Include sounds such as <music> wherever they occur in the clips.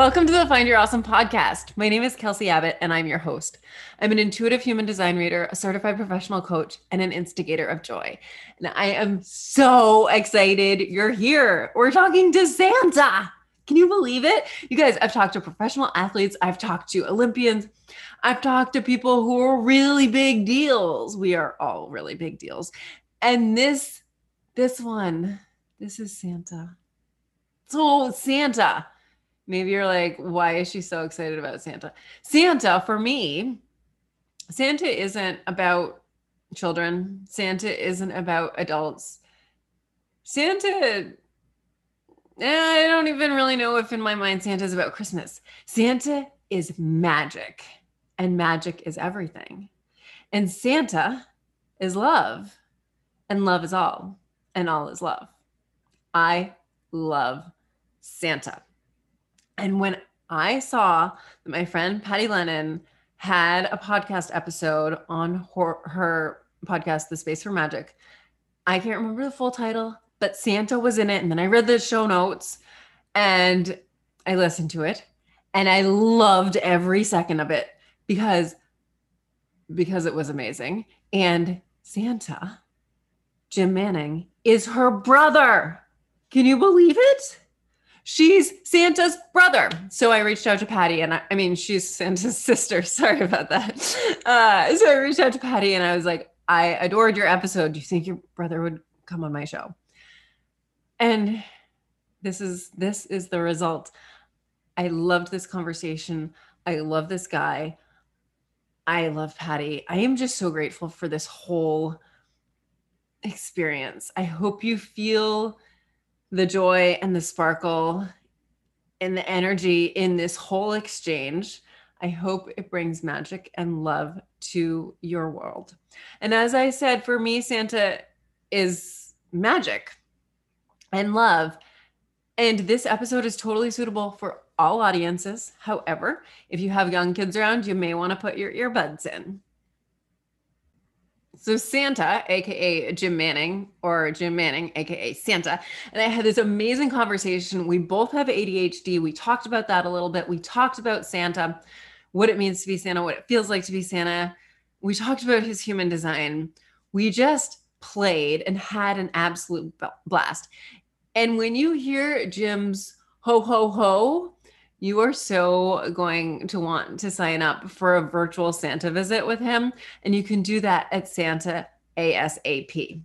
Welcome to the Find Your Awesome podcast. My name is Kelsey Abbott, and I'm your host. I'm an intuitive human design reader, a certified professional coach, and an instigator of joy. And I am so excited you're here. We're talking to Santa. Can you believe it? You guys, I've talked to professional athletes, I've talked to Olympians, I've talked to people who are really big deals. We are all really big deals. And this, this one, this is Santa. So, Santa Maybe you're like, why is she so excited about Santa? Santa, for me, Santa isn't about children, Santa isn't about adults. Santa, eh, I don't even really know if in my mind Santa is about Christmas. Santa is magic, and magic is everything. And Santa is love, and love is all, and all is love. I love Santa. And when I saw that my friend Patty Lennon had a podcast episode on her, her podcast, The Space for Magic, I can't remember the full title, but Santa was in it. And then I read the show notes and I listened to it and I loved every second of it because because it was amazing. And Santa, Jim Manning, is her brother. Can you believe it? She's Santa's brother. So I reached out to Patty, and I, I mean, she's Santa's <laughs> sister. <laughs> Sorry about that. Uh, so I reached out to Patty, and I was like, I adored your episode. Do you think your brother would come on my show? And this is this is the result. I loved this conversation. I love this guy. I love Patty. I am just so grateful for this whole experience. I hope you feel the joy and the sparkle and the energy in this whole exchange. I hope it brings magic and love to your world. And as I said, for me, Santa is magic and love. And this episode is totally suitable for all audiences. However, if you have young kids around, you may want to put your earbuds in. So Santa, aka Jim Manning, or Jim Manning, aka Santa, and I had this amazing conversation. We both have ADHD. We talked about that a little bit. We talked about Santa, what it means to be Santa, what it feels like to be Santa. We talked about his human design. We just played and had an absolute blast. And when you hear Jim's ho ho ho, you are so going to want to sign up for a virtual Santa visit with him. And you can do that at Santa ASAP.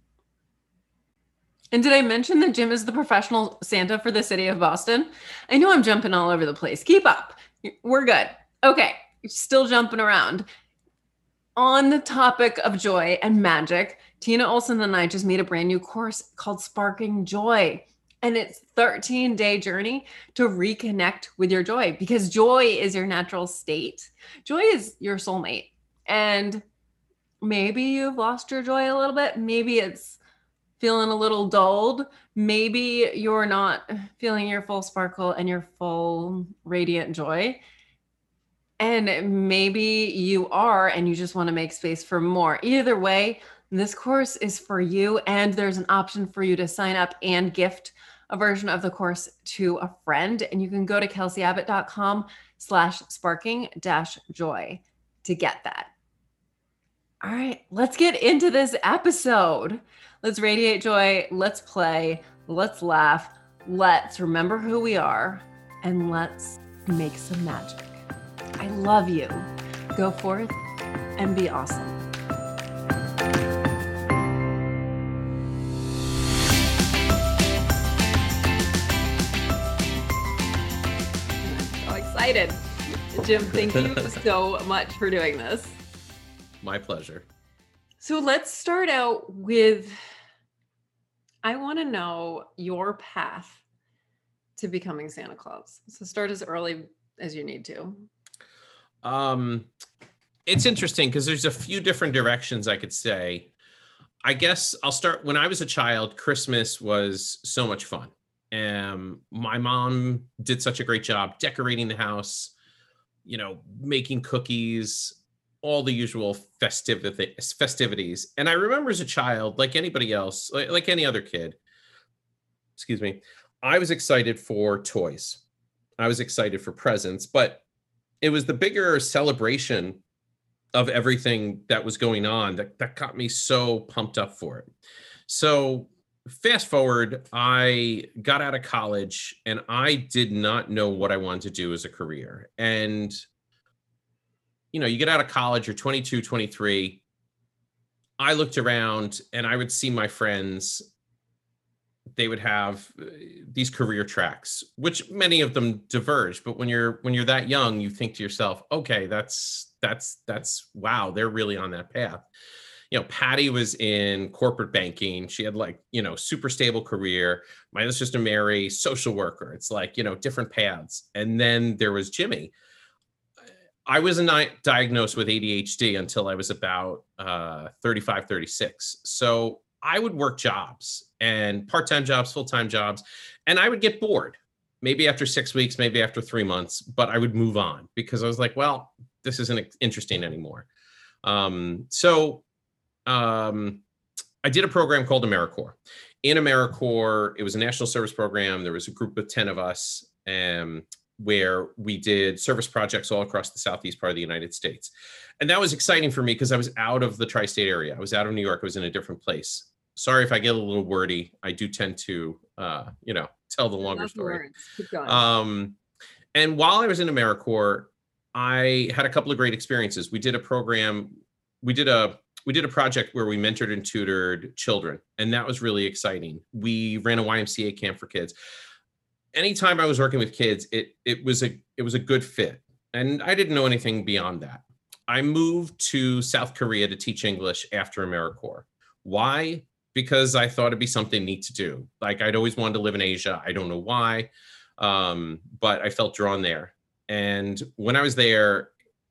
And did I mention that Jim is the professional Santa for the city of Boston? I know I'm jumping all over the place. Keep up. We're good. Okay, still jumping around. On the topic of joy and magic, Tina Olson and I just made a brand new course called Sparking Joy and it's 13 day journey to reconnect with your joy because joy is your natural state. Joy is your soulmate. And maybe you've lost your joy a little bit. Maybe it's feeling a little dulled. Maybe you're not feeling your full sparkle and your full radiant joy. And maybe you are and you just want to make space for more. Either way this course is for you and there's an option for you to sign up and gift a version of the course to a friend. And you can go to kelseyabbott.com slash sparking dash joy to get that. All right, let's get into this episode. Let's radiate joy. Let's play. Let's laugh. Let's remember who we are and let's make some magic. I love you. Go forth and be awesome. Excited. Jim, thank you <laughs> so much for doing this. My pleasure. So let's start out with I want to know your path to becoming Santa Claus. So start as early as you need to. Um it's interesting because there's a few different directions I could say. I guess I'll start when I was a child, Christmas was so much fun. Um, my mom did such a great job decorating the house, you know, making cookies, all the usual festivities. Festivities, and I remember as a child, like anybody else, like, like any other kid. Excuse me, I was excited for toys. I was excited for presents, but it was the bigger celebration of everything that was going on that, that got me so pumped up for it. So fast forward, I got out of college and I did not know what I wanted to do as a career. And, you know, you get out of college, you're 22, 23. I looked around and I would see my friends they would have uh, these career tracks which many of them diverge but when you're when you're that young you think to yourself okay that's that's that's wow they're really on that path you know patty was in corporate banking. She had like you know super stable career. My other sister mary social worker. It's like you know different paths. And then there was jimmy. I was not diagnosed with adhd until i was about uh, 35 36 so I would work jobs and part time jobs, full time jobs, and I would get bored. Maybe after six weeks, maybe after three months, but I would move on because I was like, well, this isn't interesting anymore. Um, so um, I did a program called AmeriCorps. In AmeriCorps, it was a national service program. There was a group of 10 of us um, where we did service projects all across the southeast part of the United States. And that was exciting for me because I was out of the tri state area. I was out of New York, I was in a different place sorry if I get a little wordy. I do tend to, uh, you know, tell the longer story. Um, and while I was in AmeriCorps, I had a couple of great experiences. We did a program, we did a we did a project where we mentored and tutored children, and that was really exciting. We ran a YMCA camp for kids. Anytime I was working with kids, it it was a it was a good fit, and I didn't know anything beyond that. I moved to South Korea to teach English after AmeriCorps. Why? because I thought it'd be something neat to do. Like I'd always wanted to live in Asia. I don't know why, um, but I felt drawn there. And when I was there,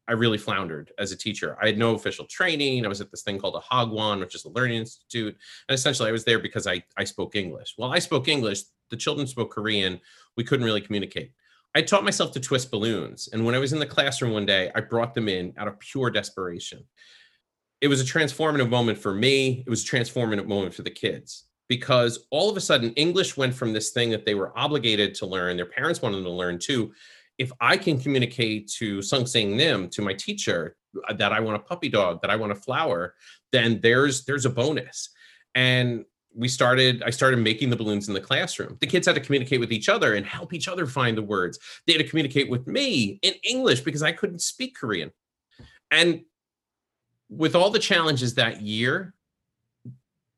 I really floundered as a teacher. I had no official training. I was at this thing called a Hagwon, which is a learning institute. And essentially, I was there because I, I spoke English. Well, I spoke English. The children spoke Korean. We couldn't really communicate. I taught myself to twist balloons. And when I was in the classroom one day, I brought them in out of pure desperation it was a transformative moment for me. It was a transformative moment for the kids because all of a sudden English went from this thing that they were obligated to learn, their parents wanted them to learn too. If I can communicate to Sung Sing Nim, to my teacher, uh, that I want a puppy dog, that I want a flower, then there's there's a bonus. And we started i started making the balloons in the classroom. The kids had to communicate with each other and help each other find the words. They had to communicate with me in english because i couldn't speak korean. And with all the challenges that year,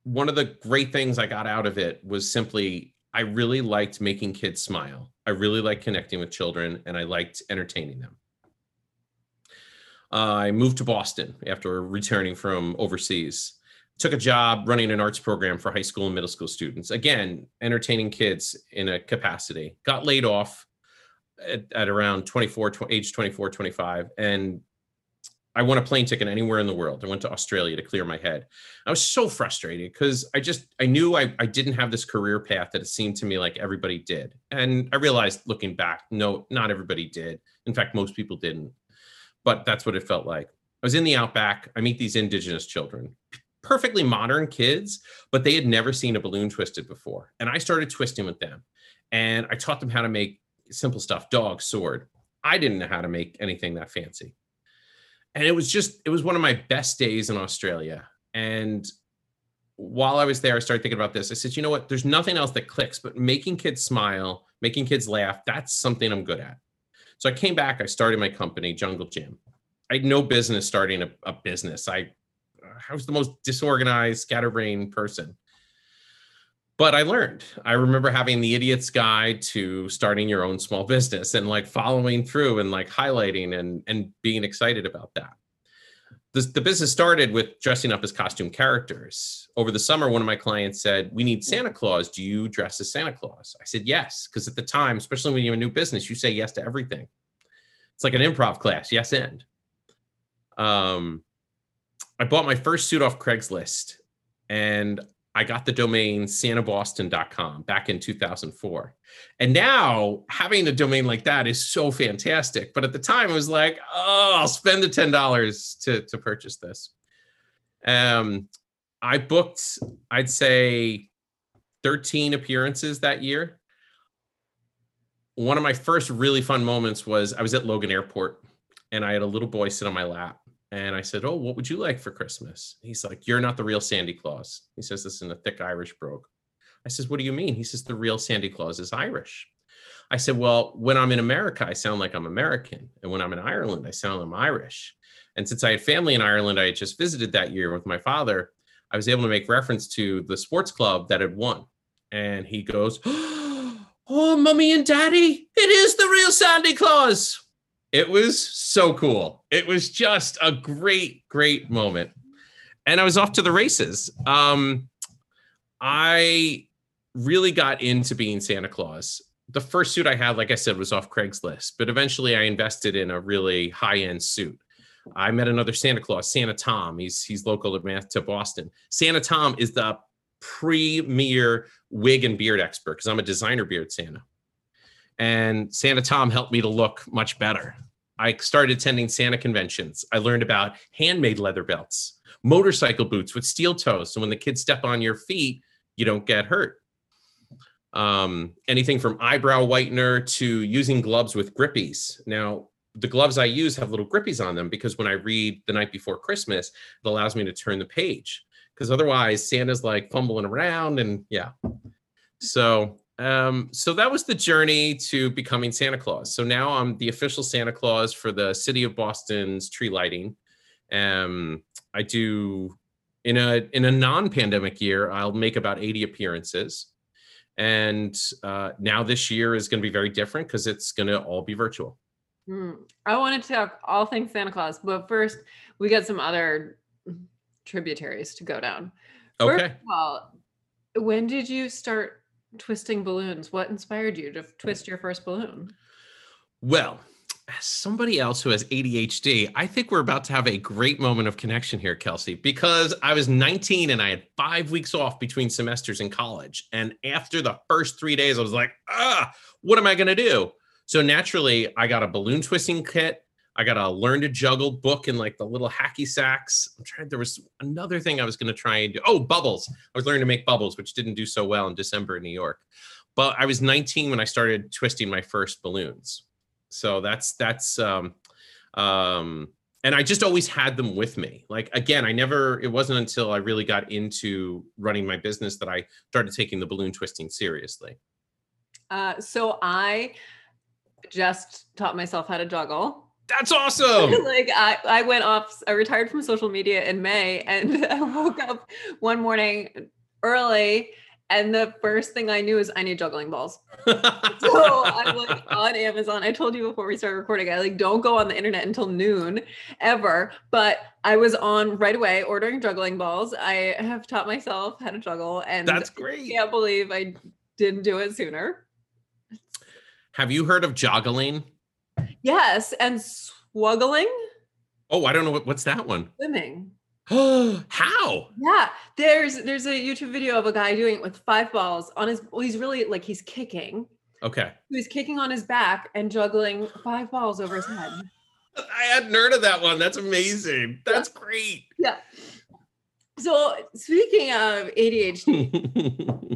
one of the great things I got out of it was simply I really liked making kids smile. I really liked connecting with children and I liked entertaining them. I moved to Boston after returning from overseas. Took a job running an arts program for high school and middle school students. Again, entertaining kids in a capacity. Got laid off at, at around 24, tw- age 24, 25, and I won a plane ticket anywhere in the world. I went to Australia to clear my head. I was so frustrated because I just I knew I, I didn't have this career path that it seemed to me like everybody did. And I realized looking back, no, not everybody did. In fact, most people didn't. But that's what it felt like. I was in the outback. I meet these indigenous children, perfectly modern kids, but they had never seen a balloon twisted before. And I started twisting with them. And I taught them how to make simple stuff, dog, sword. I didn't know how to make anything that fancy and it was just it was one of my best days in Australia. And while I was there, I started thinking about this. I said, you know what? There's nothing else that clicks, but making kids smile, making kids laugh, that's something I'm good at. So I came back, I started my company, Jungle Gym. I had no business starting a, a business. I I was the most disorganized, scatterbrained person but I learned. I remember having the idiot's guide to starting your own small business and like following through and like highlighting and and being excited about that. The, the business started with dressing up as costume characters. Over the summer, one of my clients said, We need Santa Claus. Do you dress as Santa Claus? I said, Yes. Because at the time, especially when you have a new business, you say yes to everything. It's like an improv class, yes, and. Um, I bought my first suit off Craigslist and I got the domain santaboston.com back in 2004. And now having a domain like that is so fantastic. But at the time, I was like, oh, I'll spend the $10 to, to purchase this. Um, I booked, I'd say, 13 appearances that year. one of my first really fun moments was I was at Logan Airport and I had a little boy sit on my lap. And I said, Oh, what would you like for Christmas? He's like, You're not the real Sandy Claus. He says this in a thick Irish brogue. I says, What do you mean? He says, The real Sandy Claus is Irish. I said, Well, when I'm in America, I sound like I'm American. And when I'm in Ireland, I sound like I'm Irish. And since I had family in Ireland, I had just visited that year with my father. I was able to make reference to the sports club that had won. And he goes, <gasps> Oh, mommy and daddy, it is the real Sandy Claus. It was so cool. It was just a great, great moment. And I was off to the races. Um, I really got into being Santa Claus. The first suit I had, like I said, was off Craigslist, but eventually I invested in a really high end suit. I met another Santa Claus, Santa Tom. He's he's local to Boston. Santa Tom is the premier wig and beard expert because I'm a designer beard Santa. And Santa Tom helped me to look much better. I started attending Santa conventions. I learned about handmade leather belts, motorcycle boots with steel toes. So when the kids step on your feet, you don't get hurt. Um, anything from eyebrow whitener to using gloves with grippies. Now, the gloves I use have little grippies on them because when I read the night before Christmas, it allows me to turn the page. Because otherwise, Santa's like fumbling around, and yeah. So, um, so that was the journey to becoming Santa Claus. So now I'm the official Santa Claus for the city of Boston's tree lighting. Um, I do in a in a non-pandemic year, I'll make about 80 appearances. And uh, now this year is going to be very different because it's going to all be virtual. Mm. I wanted to talk all things Santa Claus, but first we got some other tributaries to go down. First okay. Well, when did you start twisting balloons? What inspired you to twist your first balloon? Well, as somebody else who has ADHD, I think we're about to have a great moment of connection here, Kelsey, because I was 19 and I had five weeks off between semesters in college. And after the first three days, I was like, ah, what am I going to do? So naturally, I got a balloon twisting kit. I got a learn to juggle book and like the little hacky sacks. I'm trying, there was another thing I was going to try and do. Oh, bubbles. I was learning to make bubbles, which didn't do so well in December in New York. But I was 19 when I started twisting my first balloons. So that's, that's, um, um, and I just always had them with me. Like, again, I never, it wasn't until I really got into running my business that I started taking the balloon twisting seriously. Uh, so I, just taught myself how to juggle. That's awesome. <laughs> like I, I went off, I retired from social media in May and <laughs> I woke up one morning early and the first thing I knew is I need juggling balls. <laughs> so I'm like on Amazon. I told you before we started recording, I like don't go on the internet until noon ever. But I was on right away ordering juggling balls. I have taught myself how to juggle and that's great. I can't believe I didn't do it sooner. Have you heard of joggling? Yes, and swoggling. Oh, I don't know what, what's that one. Swimming. <gasps> How? Yeah, there's there's a YouTube video of a guy doing it with five balls on his. Well, he's really like he's kicking. Okay. He's kicking on his back and juggling five balls over his head. <gasps> I hadn't heard of that one. That's amazing. That's yeah. great. Yeah. So speaking of ADHD, <laughs>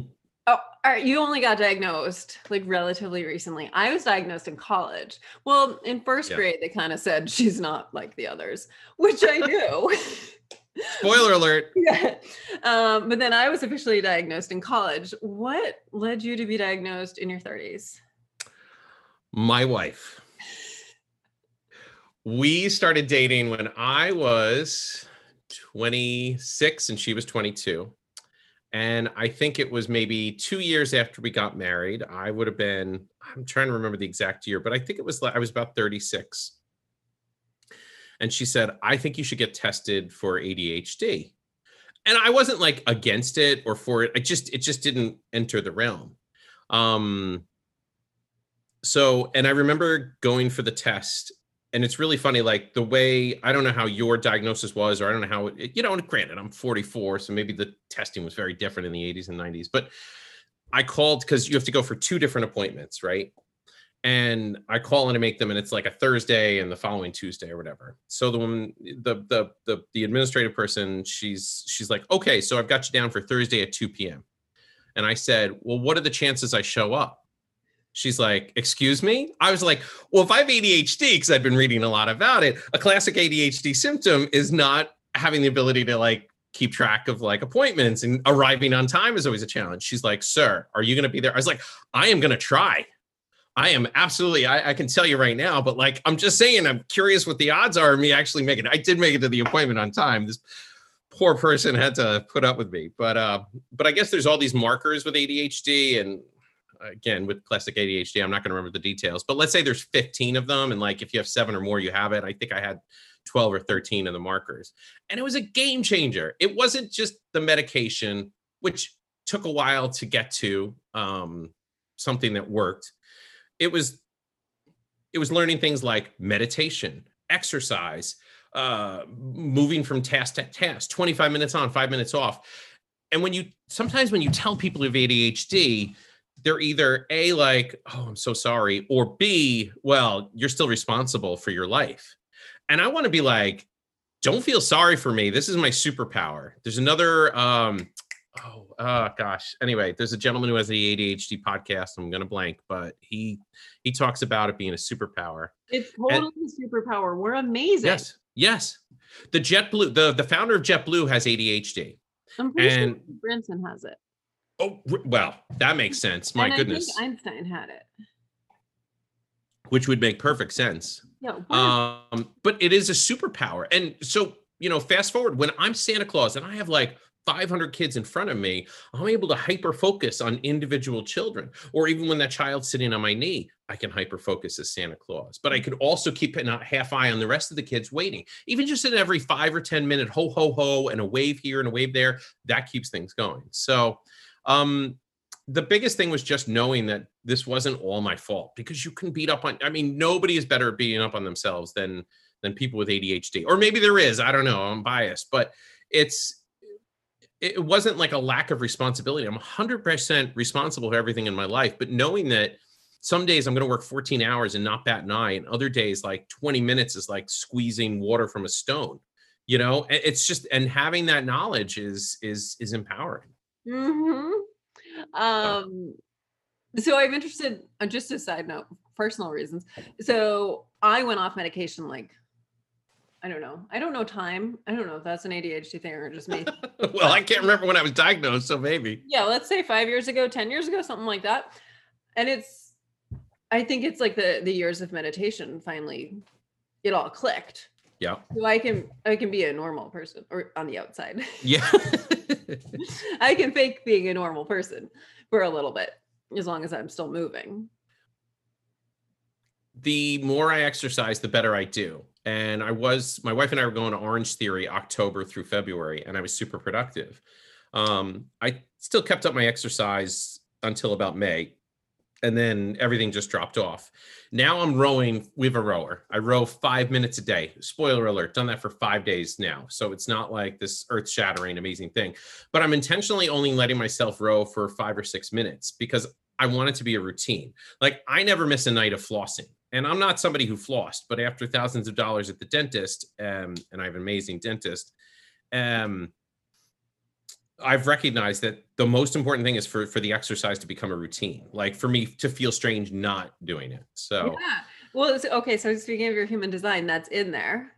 Oh, all right. You only got diagnosed like relatively recently. I was diagnosed in college. Well, in first yeah. grade, they kind of said she's not like the others, which I knew. Spoiler <laughs> alert. yeah. Um, but then I was officially diagnosed in college. What led you to be diagnosed in your 30s? My wife. We started dating when I was 26 and she was 22 and I think it was maybe two years after we got married. I would have been, I'm trying to remember the exact year, but I think it was like I was about 36. And she said, I think you should get tested for ADHD. And I wasn't like against it or for it. I just, it just didn't enter the realm. Um, so, and I remember going for the test and it's really funny like the way i don't know how your diagnosis was or i don't know how it, you know granted i'm 44 so maybe the testing was very different in the 80s and 90s but i called because you have to go for two different appointments right? And i call in to make them and it's like a thursday and the following tuesday or whatever. So the woman the the the, the administrative person she's she's like okay so i've got you down for thursday at 2 p.m and i said well what are the chances i show up She's like, Excuse me? I was like, Well, if I have ADHD, because I've been reading a lot about it, a classic ADHD symptom is not having the ability to like keep track of like appointments and arriving on time is always a challenge. She's like, Sir, are you going to be there? I was like, I am going to try. I am absolutely, I, I, can tell you right now, but like, I'm just saying, I'm curious what the odds are of me actually making it. I did make it to the appointment on time. This poor person had to put up with me, but, uh, but I guess there's all these markers with ADHD and again, with classic ADHD, I'm not going to remember the details, but let's say there's 15 of them. And like, if you have seven or more, you have it. I think I had 12 or 13 of the markers and it was a game changer. It wasn't just the medication, which took a while to get to, um, something that worked it was it was learning things like meditation exercise uh moving from task to task 25 minutes on five minutes off and when you sometimes when you tell people you have adhd they're either a like oh i'm so sorry or b well you're still responsible for your life. And i want to be like don't feel sorry for me. This is my superpower. There's another um oh uh gosh. Anyway there's a gentleman who has the adhd podcast. I'm gonna blank but he he talks about it being a superpower. It's totally and, a superpower. We're amazing. Yes yes. The jetblue the the founder of jetblue has adhd I'm pretty and sure branson has it oh well that makes sense my goodness einstein had it which would make perfect sense yeah um but it is a superpower and so you know fast forward when i'm santa claus and i have like 500 kids in front of me, I'm able to hyper focus on individual children. Or even when that child's sitting on my knee, I can hyper focus as Santa Claus. But I could also keep a half eye on the rest of the kids waiting. Even just in every five or 10 minute ho, ho, ho, and a wave here and a wave there, that keeps things going. So, um, the biggest thing was just knowing that this wasn't all my fault because you can beat up on, I mean, nobody is better at beating up on themselves than than people with ADHD. Or maybe there is, I don't know, I'm biased, but it's it wasn't like a lack of responsibility. I'm 100% responsible for everything in my life, but knowing that some days I'm going to work 14 hours and not bat an eye, and other days like 20 minutes is like squeezing water from a stone. You know, it's just and having that knowledge is is is empowering. Hmm. Um. So I'm interested. Uh, just a side note, personal reasons. So I went off medication like I don't know. I don't know time. I don't know if that's an ADHD thing or just me. <laughs> well, I can't remember when I was diagnosed, so maybe. Yeah, let's say five years ago, 10 years ago, something like that. And it's, I think it's like the the years of meditation finally, it all clicked. Yeah. So I can I can be a normal person or on the outside. Yeah. <laughs> I can fake being a normal person for a little bit as long as I'm still moving. The more I exercise, the better I do and I was my wife and I were going to Orange Theory October through February, and I was super productive. Um, I still kept up my exercise until about May, and then everything just dropped off. Now I'm rowing. Have a rower. I row five minutes a day. Spoiler alert: done that for five days now. So it's not like this earth-shattering, amazing thing. But I'm intentionally only letting myself row for five or six minutes because I want it to be a routine. Like I never miss a night of flossing and I'm not somebody who flossed, but after thousands of dollars at the dentist, um, and I have an amazing dentist, um, I've recognized that the most important thing is for for the exercise to become a routine. Like for me to feel strange not doing it. So yeah. Well, okay. So speaking of your human design, that's in there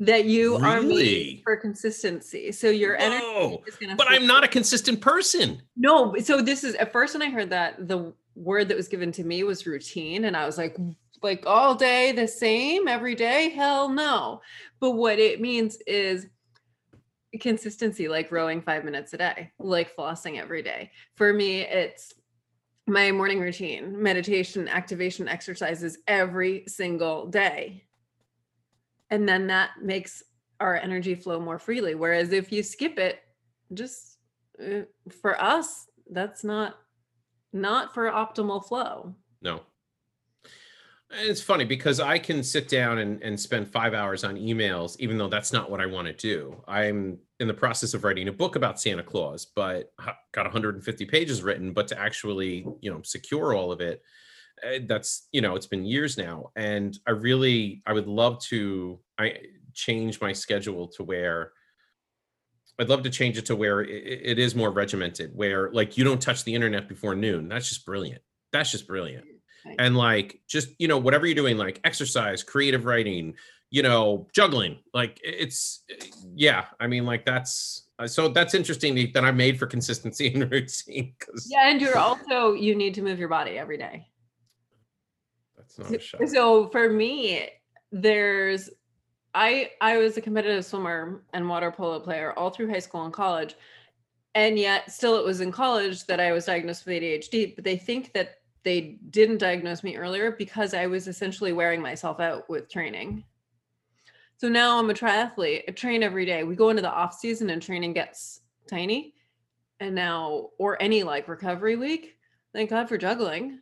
that you really? are for consistency. So your Whoa. energy is going to. But I'm not a consistent person. No. So this is at first when I heard that the word that was given to me was routine, and I was like, like all day the same every day hell no but what it means is consistency like rowing five minutes a day like flossing every day. For me it's my morning routine meditation activation exercises every single day. And then that makes our energy flow more freely. Whereas if you skip it just uh, for us that's not not for optimal flow. No it's funny because I can sit down and, and spend five hours on emails, even though that's not what I want to do. I'm in the process of writing a book about Santa Claus, but got 150 pages written. But to actually, you know, secure all of it, eh, that's you know, it's been years now, and I really, I would love to, I change my schedule to where I'd love to change it to where it, it is more regimented, where like you don't touch the internet before noon. That's just brilliant. That's just brilliant And like just you know whatever you're doing like exercise creative writing you know juggling like it's yeah i mean like that's uh, so that's interesting that i'm made for consistency <laughs> and routine because Yeah, and you're also you need to move your body every day. that's not a shot So for me, there's I I was a competitive swimmer and water polo player all through high school and college. And yet still it was in college that I was diagnosed with ADHD, but they think that they didn't diagnose me earlier because I was essentially wearing myself out with training. So now I'm a triathlete. I train every day. We go into the off season and training gets tiny. And now, or any like recovery week, thank God for juggling.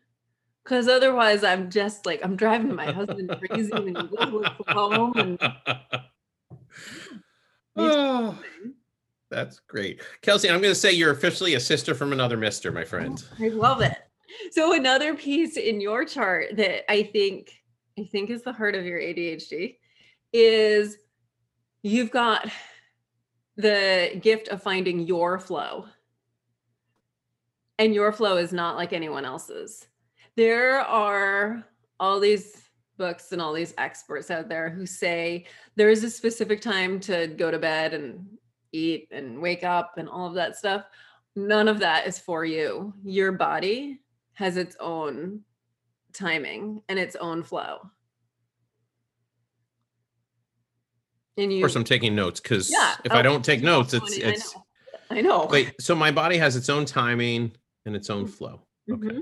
Because otherwise, I'm just like, I'm driving my husband crazy and he lives work from home. And <laughs> Oh, that's great kelsey i'm going to say you're officially a sister from another mister my friend I love it. So another piece in your chart that I think I think is the heart of your ADHD is you've got the gift of finding your flow. And your flow is not like anyone else's. There are all these books and all these experts out there who say there is a specific time to go to bed and eat and wake up and all of that stuff none of that is for you. Your body has its own timing and its own flow. And of course i'm taking notes because yeah. if oh, i don't take notes it's funny, I it's know. I know. wait so my body has its own timing and its own flow okay Mhm.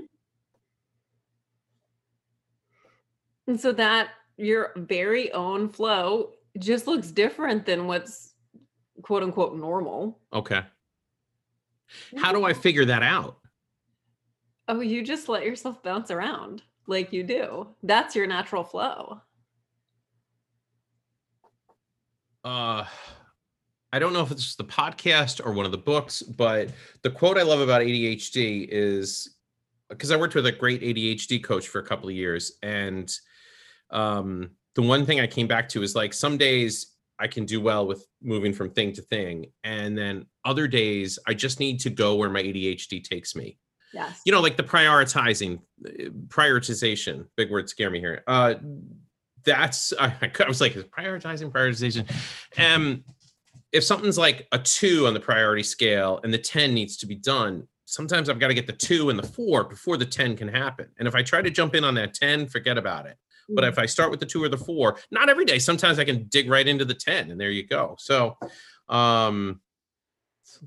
And so that your very own flow just looks different than what's quote unquote normal. okay how do i figure that out Oh, you just let yourself bounce around like you do. That's your natural flow. uh I don't know if it's the podcast or one of the books, but the quote I love about ADHD is because I worked with a great ADHD coach for a couple of years, and um, the one thing I came back to is like some days I can do well with moving from thing to thing, and then other days I just need to go where my ADHD takes me. Yes. You know, like the prioritizing, prioritization. Big word scare me here. Uh, that's I, <laughs> I was like prioritizing, prioritization. Um, if something's like a two on the priority scale and the 10 needs to be done, sometimes I've got to get the two and the four before the 10 can happen. And if I try to jump in on that 10, forget about it. But if I start with the two or the four, not every day, sometimes I can dig right into the 10 and there you go. So um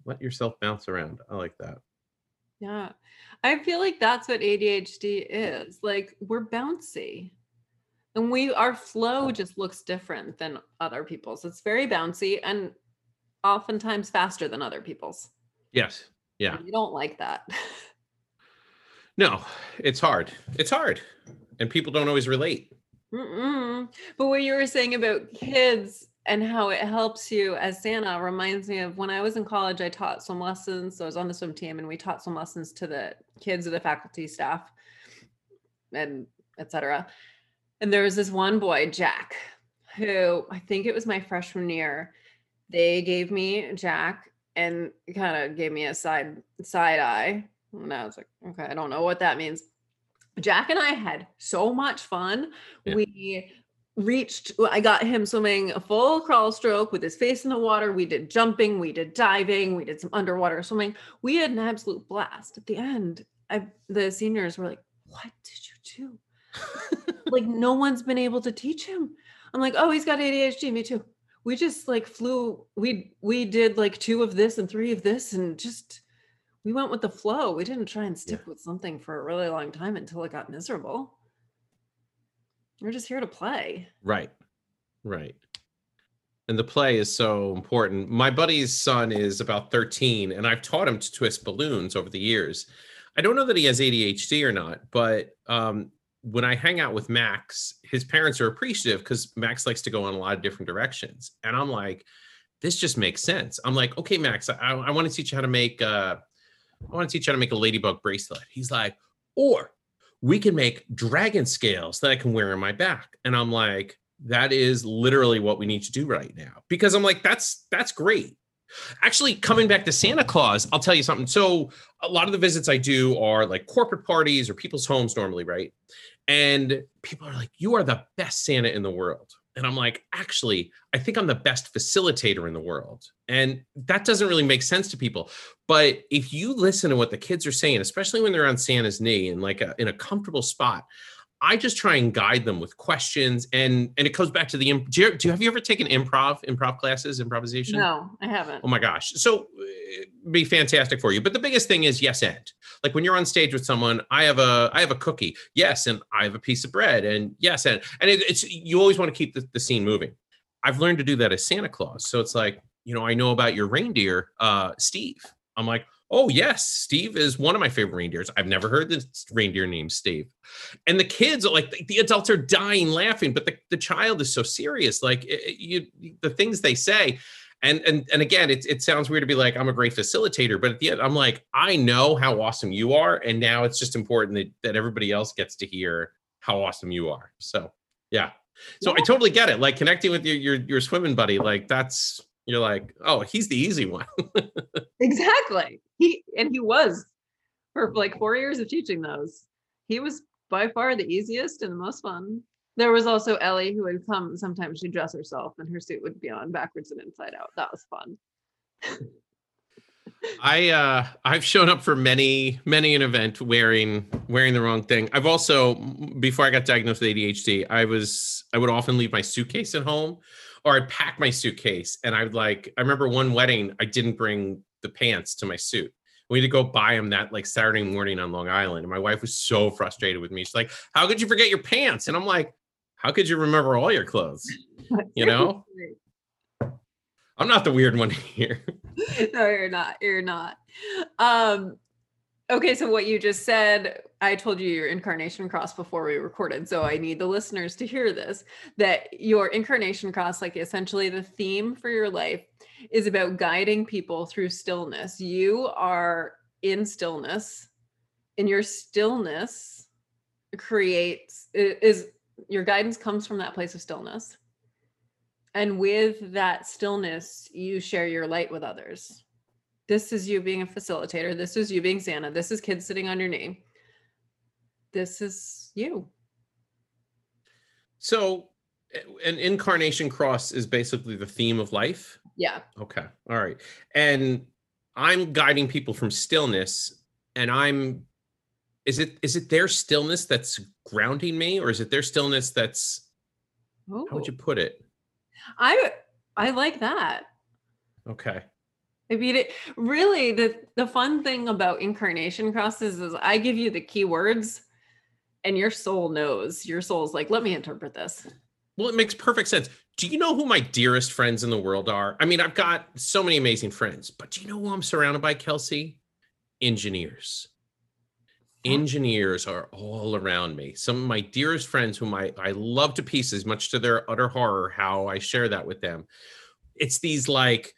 let yourself bounce around. I like that. Yeah. I feel like that's what ADHD is. Like we're bouncy. And we our flow just looks different than other people's. It's very bouncy and oftentimes faster than other people's. Yes. Yeah. And We don't like that. <laughs> No, it's hard. It's hard. And people don't always relate. Mm-mm. But what you were saying about kids and how it helps you as Santa reminds me of when I was in college, I taught swim lessons. So I was on the swim team and we taught swim lessons to the kids of the faculty staff and etc. And there was this one boy, Jack, who I think it was my freshman year. They gave me Jack and kind of gave me a side side eye. And I was like, okay, I don't know what that means. Jack and I had so much fun. Yeah. We reached, I got him swimming a full crawl stroke with his face in the water. We did jumping, we did diving, we did some underwater swimming. We had an absolute blast. At the end, I the seniors were like, What did you do? <laughs> like, no one's been able to teach him. I'm like, Oh, he's got ADHD. Me too. We just like flew, we we did like two of this and three of this and just we went with the flow. We didn't try and stick with something for a really long time until it got miserable. We're just here to play. Right. Right. And the play is so important. My buddy's son is about 13, and I've taught him to twist balloons over the years. I don't know that he has ADHD or not, but um, when I hang out with Max, his parents are appreciative because Max likes to go in a lot of different directions. And I'm like, this just makes sense. I'm like, okay, Max, I, I want to teach you how to make uh, I want to teach you how to make a ladybug bracelet. He's like, or we can make dragon scales that I can wear on my back. And I'm like, that is literally what we need to do right now. Because I'm like, that's that's great. Actually, coming back to Santa Claus, I'll tell you something. So, a lot of the visits I do are like corporate parties or people's homes normally, right? And people are like, You are the best Santa in the world. And I'm like, Actually, I think I'm the best facilitator in the world. And that doesn't really make sense to people. But if you listen to what the kids are saying, especially when they're on Santa's knee and like a, in a comfortable spot, I just try and guide them with questions, and and it goes back to the. Do you, do you have you ever taken improv improv classes improvisation? No, I haven't. Oh my gosh, so be fantastic for you. But the biggest thing is yes and. Like when you're on stage with someone, I have a I have a cookie, yes, and I have a piece of bread, and yes, and and it, it's you always want to keep the, the scene moving. I've learned to do that as Santa Claus. So it's like you know I know about your reindeer, uh, Steve. I'm like Oh, yes. Steve is one of my favorite reindeers. I've never heard this reindeer named Steve. And the kids are like, the adults are dying laughing, but the, the child is so serious. Like it, you, the things they say. And, and, and again, it, it sounds weird to be like, I'm a great facilitator, but at the end, I'm like, I know how awesome you are. And now it's just important that, that everybody else gets to hear how awesome you are. So, yeah. So yeah. I totally get it. Like connecting with your, your, your swimming buddy, like that's, you're like, oh, he's the easy one. <laughs> exactly. He and he was for like four years of teaching those. He was by far the easiest and the most fun. There was also Ellie who would come sometimes she'd dress herself and her suit would be on backwards and inside out. That was fun. <laughs> I uh I've shown up for many many an event wearing wearing the wrong thing. I've also before I got diagnosed with ADHD, I was I would often leave my suitcase at home or I'd pack my suitcase and I'd like, I remember one wedding, I didn't bring the pants to my suit. We had to go buy them that like Saturday morning on Long Island. And my wife was so frustrated with me. She's like, How could you forget your pants? And I'm like, How could you remember all your clothes? <laughs> You know? I'm not the weird one <laughs> here. no, you're not. You're not. Um, Okay, so what you just said, I told you your incarnation cross before we recorded. So I need the listeners to hear this that your incarnation cross, like essentially the theme for your life, is about guiding people through stillness. You are in stillness, and your stillness creates is your guidance comes from that place of stillness. And with that stillness, you share your light with others this is you being a facilitator. This is you being Santa. This is kids sitting on your knee. This is you. So, an incarnation cross is basically the theme of life. Yeah. Okay. All right. And I'm guiding people from stillness, and I'm. Is it is it their stillness that's grounding me, or is it their stillness that's? Ooh. How would oh. you put it? I I like that. Okay. I mean, it really the the fun thing about incarnation crosses is I give you the keywords, and your soul knows. Your soul's like, let me interpret this. Well, it makes perfect sense. Do you know who my dearest friends in the world are? I mean, I've got so many amazing friends, but do you know who I'm surrounded by, Kelsey? Engineers. Engineers are all around me. Some of my dearest friends, whom I, I love to pieces, much to their utter horror, how I share that with them. It's these like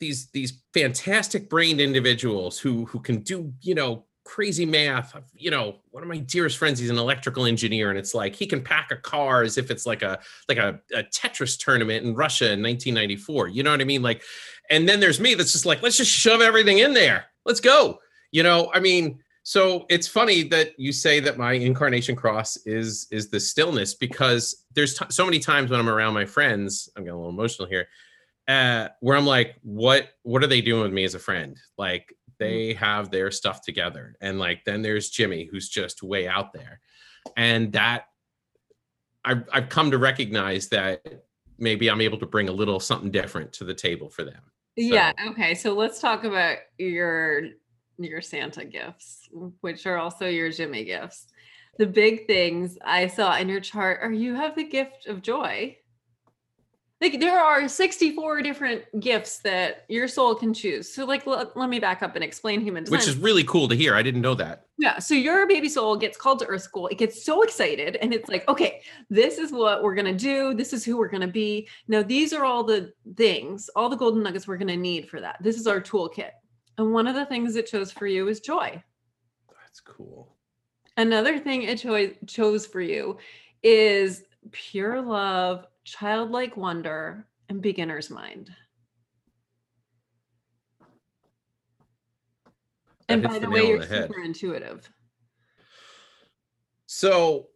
these these fantastic brained individuals who who can do you know crazy math you know one of my dearest friends he's an electrical engineer and it's like he can pack a car as if it's like a like a, a tetris tournament in russia in 1994 you know what i mean like and then there's me that's just like let's just shove everything in there let's go you know i mean so it's funny that you say that my incarnation cross is is the stillness because there's t- so many times when i'm around my friends i'm getting a little emotional here uh, where I'm like, what what are they doing with me as a friend? Like. Mm. they have their stuff together, and like then there's Jimmy who's just way out there, and that I've I've come to recognize that maybe I'm able to bring a little something different to the table for them. So. Yeah. Okay. So let's talk about your your Santa gifts, which are also your Jimmy gifts. The big things I saw in your chart are you have the gift of joy like there are 64 different gifts that your soul can choose. So like let, let me back up and explain human design which is really cool to hear. I didn't know that. Yeah so your baby soul gets called to earth school. It gets so excited and it's like okay this is what we're going to do. This is who we're going to be. Now these are all the things all the golden nuggets we're going to need for that. This is our toolkit. And one of the things it chose for you is joy. That's cool. Another thing it cho- chose for you is pure love childlike wonder, and beginner's mind. That and by the, the way, you're the super intuitive. So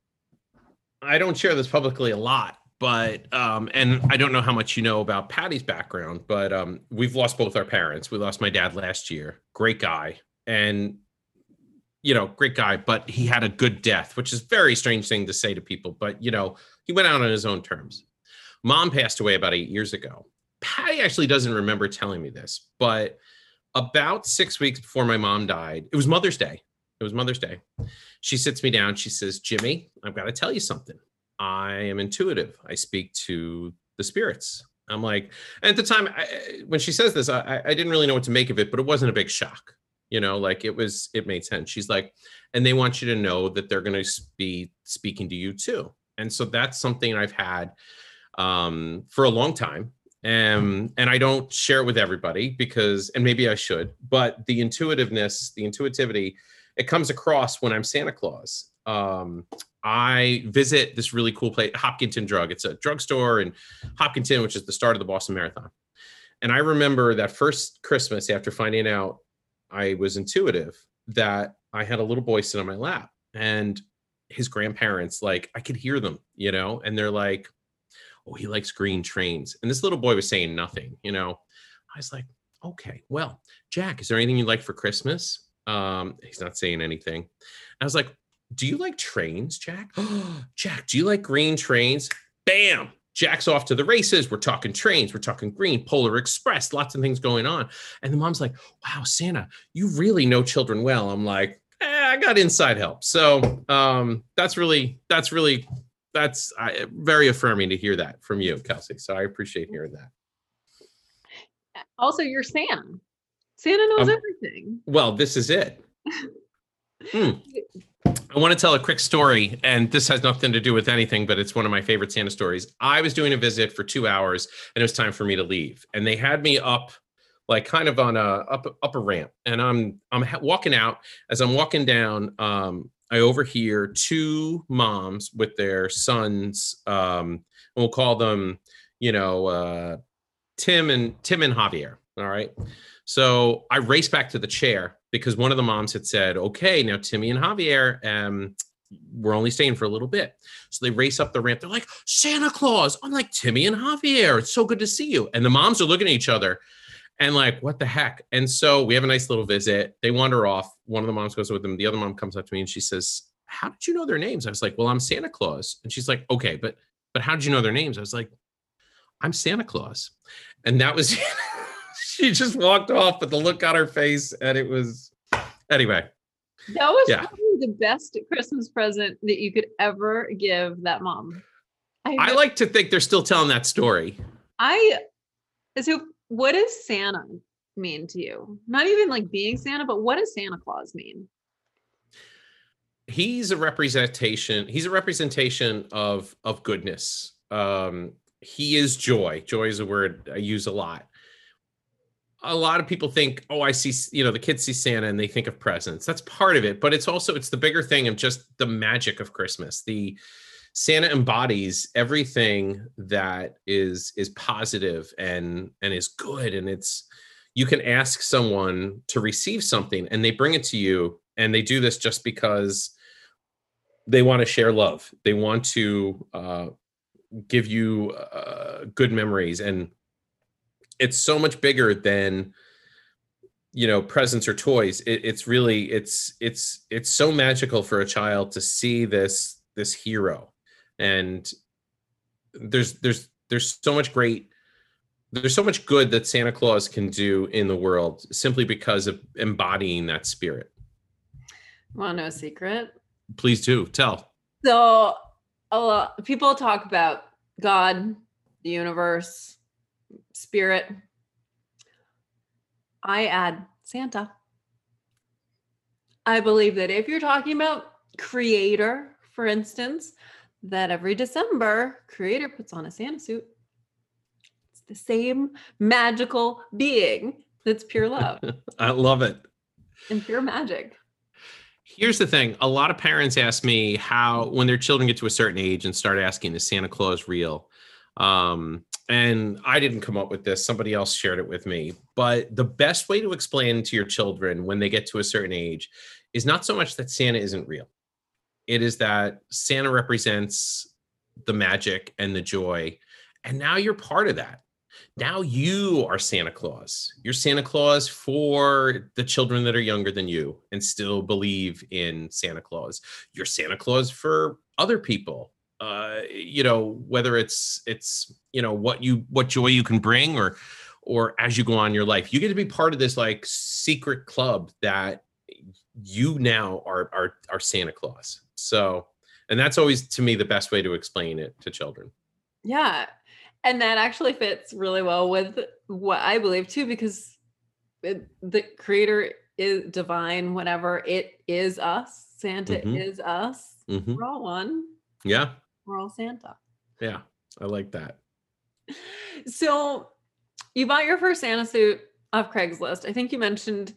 I don't share this publicly a lot, but um, and I don't know how much you know about Patty's background, but um, we've lost both our parents. We lost my dad last year. Great guy, and you know, great guy, but he had a good death, which is very strange thing to say to people. But you know, he went out on his own terms. Mom passed away about eight years ago. Patty actually doesn't remember telling me this, but about six weeks before my mom died, it was Mother's Day. It was Mother's Day. She sits me down. She says, Jimmy, I've got to tell you something. I am intuitive. I speak to the spirits. I'm like, at the time, I, when she says this, I, I didn't really know what to make of it, but it wasn't a big shock. You know, like it was, it made sense. She's like, and they want you to know that they're going to be speaking to you too. And so that's something I've had um, for a long time. Um, and I don't share it with everybody because, and maybe I should, but the intuitiveness, the intuitivity, it comes across when I'm Santa Claus. Um, I visit this really cool place, Hopkinton Drug. It's a drugstore in Hopkinton, which is the start of the Boston Marathon. And I remember that first Christmas after finding out I was intuitive that I had a little boy sit on my lap and his grandparents, like I could hear them, you know, and they're like, oh, he likes green trains. And this little boy was saying nothing, you know. I was like, okay, well, Jack, is there anything you'd like for Christmas? Um, he's not saying anything. I was like, Do you like trains, Jack? <gasps> Jack, do you like green trains? Bam! Jack's off to the races. We're talking trains. We're talking green, Polar Express, lots of things going on. And the mom's like, Wow, Santa, you really know children well. I'm like, eh, I got inside help. So um, that's really, that's really, that's uh, very affirming to hear that from you, Kelsey. So I appreciate hearing that. Also, you're Sam. Santa knows um, everything. Well, this is it. hmm. I want to tell a quick story, and this has nothing to do with anything, but it's one of my favorite Santa stories. I was doing a visit for two hours, and it was time for me to leave, and they had me up, like kind of on a up up a ramp, and I'm I'm walking out. As I'm walking down, um, I overhear two moms with their sons. Um, and we'll call them, you know, uh, Tim and Tim and Javier. All right. So I race back to the chair because one of the moms had said, okay, now Timmy and Javier, um, we're only staying for a little bit. So they race up the ramp. They're like, Santa Claus. I'm like, Timmy and Javier, it's so good to see you. And the moms are looking at each other and like, what the heck? And so we have a nice little visit. They wander off. One of the moms goes with them. The other mom comes up to me and she says, How did you know their names? I was like, Well, I'm Santa Claus. And she's like, Okay, but but how did you know their names? I was like, I'm Santa Claus. And that was <laughs> she just walked off with the look on her face, and it was anyway. That was yeah. probably the best Christmas present that you could ever give that mom. I, I like to think they're still telling that story. I so what does Santa mean to you? Not even like being Santa, but what does Santa Claus mean? He's a representation, he's a representation of of goodness. Um he is joy. Joy is a word I use a lot a lot of people think, oh, I see, you know, the kids see Santa and they think of presents. That's part of it, but it's also it's the bigger thing of just the magic of Christmas. The Santa embodies everything that is is positive and and is good and it's you can ask someone to receive something and they bring it to you and they do this just because they want to share love. They want to uh, give you uh, good memories and it's so much bigger than you know presents or toys it, it's really it's it's it's so magical for a child to see this this hero and there's there's there's so much great there's so much good that santa claus can do in the world simply because of embodying that spirit want to know a secret please do tell so a lot people talk about god the universe spirit. I add Santa. I believe that if you're talking about creator, for instance, that every December, creator puts on a Santa suit. The same magical being that's pure love. <laughs> I love it. And pure magic. Here's the thing a lot of parents ask me how, when their children get to a certain age and start asking, is Santa Claus real? Um, and I didn't come up with this, somebody else shared it with me. But the best way to explain to your children when they get to a certain age is not so much that Santa isn't real, it is that Santa represents the magic and the joy. And now you're part of that. Now you are Santa Claus. You're Santa Claus for the children that are younger than you and still believe in Santa Claus. You're Santa Claus for other people. Uh, you know whether it's it's you know what you what joy you can bring or or as you go on your life. You get to be part of this like secret club that you now are are, are santa claus. So and that's always to me the best way to explain it to children. Yeah and that actually fits really well with what i believe too because it, the creator is divine whatever it is us santa mm-hmm. is us mm-hmm. we're all one yeah we're all Santa. Yeah, I like that. So you bought your first Santa suit off Craigslist. I think you mentioned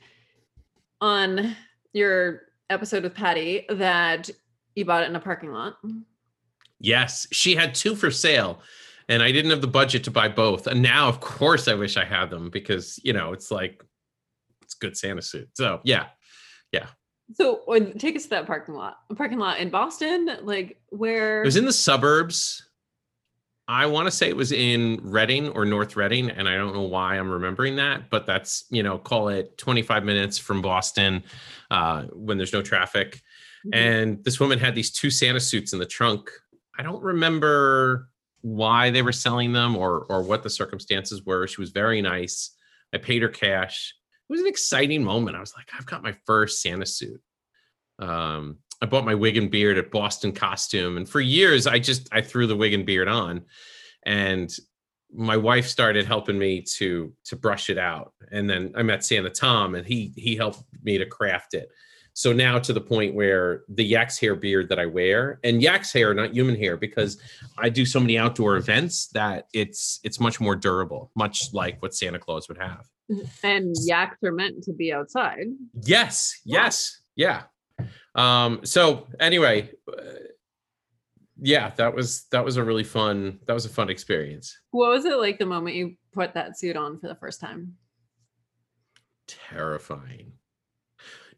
on your episode with Patty that you bought it in a parking lot. Yes, she had two for sale and I didn't have the budget to buy both. And now, of course, I wish I had them because, you know, it's like, it's good Santa suit. So, yeah, yeah. So take us to that parking lot. A parking lot in Boston, like where it was in the suburbs. I want to say it was in Reading or North Reading, and I don't know why I'm remembering that, but that's you know, call it 25 minutes from Boston uh, when there's no traffic. Mm-hmm. And this woman had these two Santa suits in the trunk. I don't remember why they were selling them or or what the circumstances were. She was very nice. I paid her cash it was an exciting moment. I was like, I've got my first Santa suit. Um, I bought my wig and beard at Boston Costume, and for years I just I threw the wig and beard on, and my wife started helping me to to brush it out, and then I met Santa Tom, and he he helped me to craft it. So now to the point where the yak's hair beard that I wear, and yak's hair, not human hair, because I do so many outdoor events that it's it's much more durable, much like what Santa Claus would have. And yaks are meant to be outside. Yes. Yes. Yeah. Um, so anyway, uh, yeah, that was that was a really fun that was a fun experience. What was it like the moment you put that suit on for the first time? Terrifying.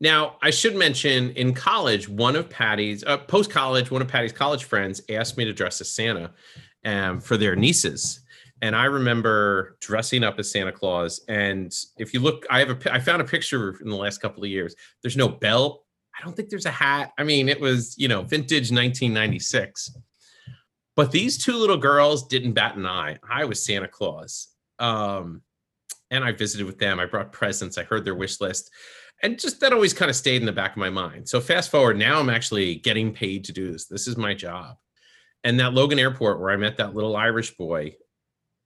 Now, I should mention in college, one of Patty's uh, post college, one of Patty's college friends asked me to dress as Santa um, for their nieces and I remember dressing up as Santa Claus. And if you look, I have a, I found a picture in the last couple of years. There's no belt. I don't think there's a hat. I mean, it was you know vintage 1996. But these two little girls didn't bat an eye. I was Santa Claus, um, and I visited with them. I brought presents. I heard their wish list, and just that always kind of stayed in the back of my mind. So fast forward, now I'm actually getting paid to do this. This is my job. And that Logan Airport, where I met that little Irish boy,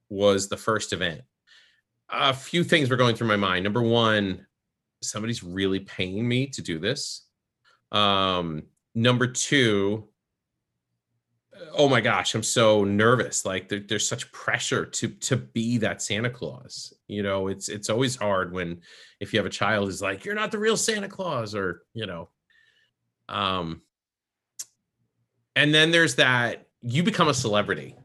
was the first event. A few things were going through my mind. Number one, somebody's really paying me to do this. Um, number two, oh my gosh, I'm so nervous. Like there, there's such pressure to to be that Santa Claus. You know, it's it's always hard when if you have a child is like, you're not the real Santa Claus, or you know. Um, and then there's that you become a celebrity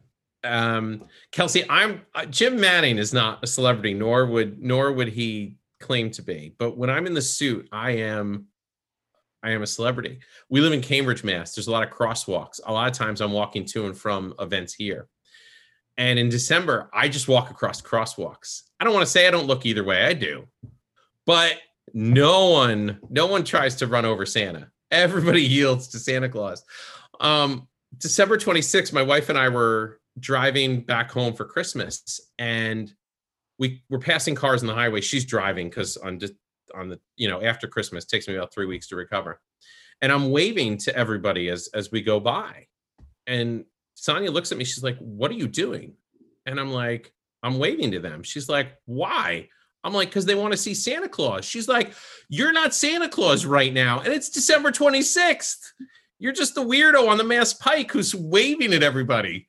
um, Kelsey, I'm uh, Jim Manning is not a celebrity, nor would nor would he claim to be. But when I'm in the suit, I am I am a celebrity. We live in Cambridge, Mass. There's a lot of crosswalks. A lot of times I'm walking to and from events here. And in December, I just walk across crosswalks. I don't want to say I don't look either way. I do. But no one, no one tries to run over Santa. Everybody <laughs> yields to Santa Claus. Um, December 26th, my wife and I were driving back home for Christmas and we were passing cars on the highway. She's driving because on just on the you know after Christmas takes me about three weeks to recover, and I'm waving to everybody as as we go by, and Sonia looks at me. She's like, "What are you doing?" And I'm like, "I'm waving to them." She's like, "Why?" I'm like, because they want to see Santa Claus. She's like, You're not Santa Claus right now. And it's December 26th. You're just the weirdo on the Mass Pike who's waving at everybody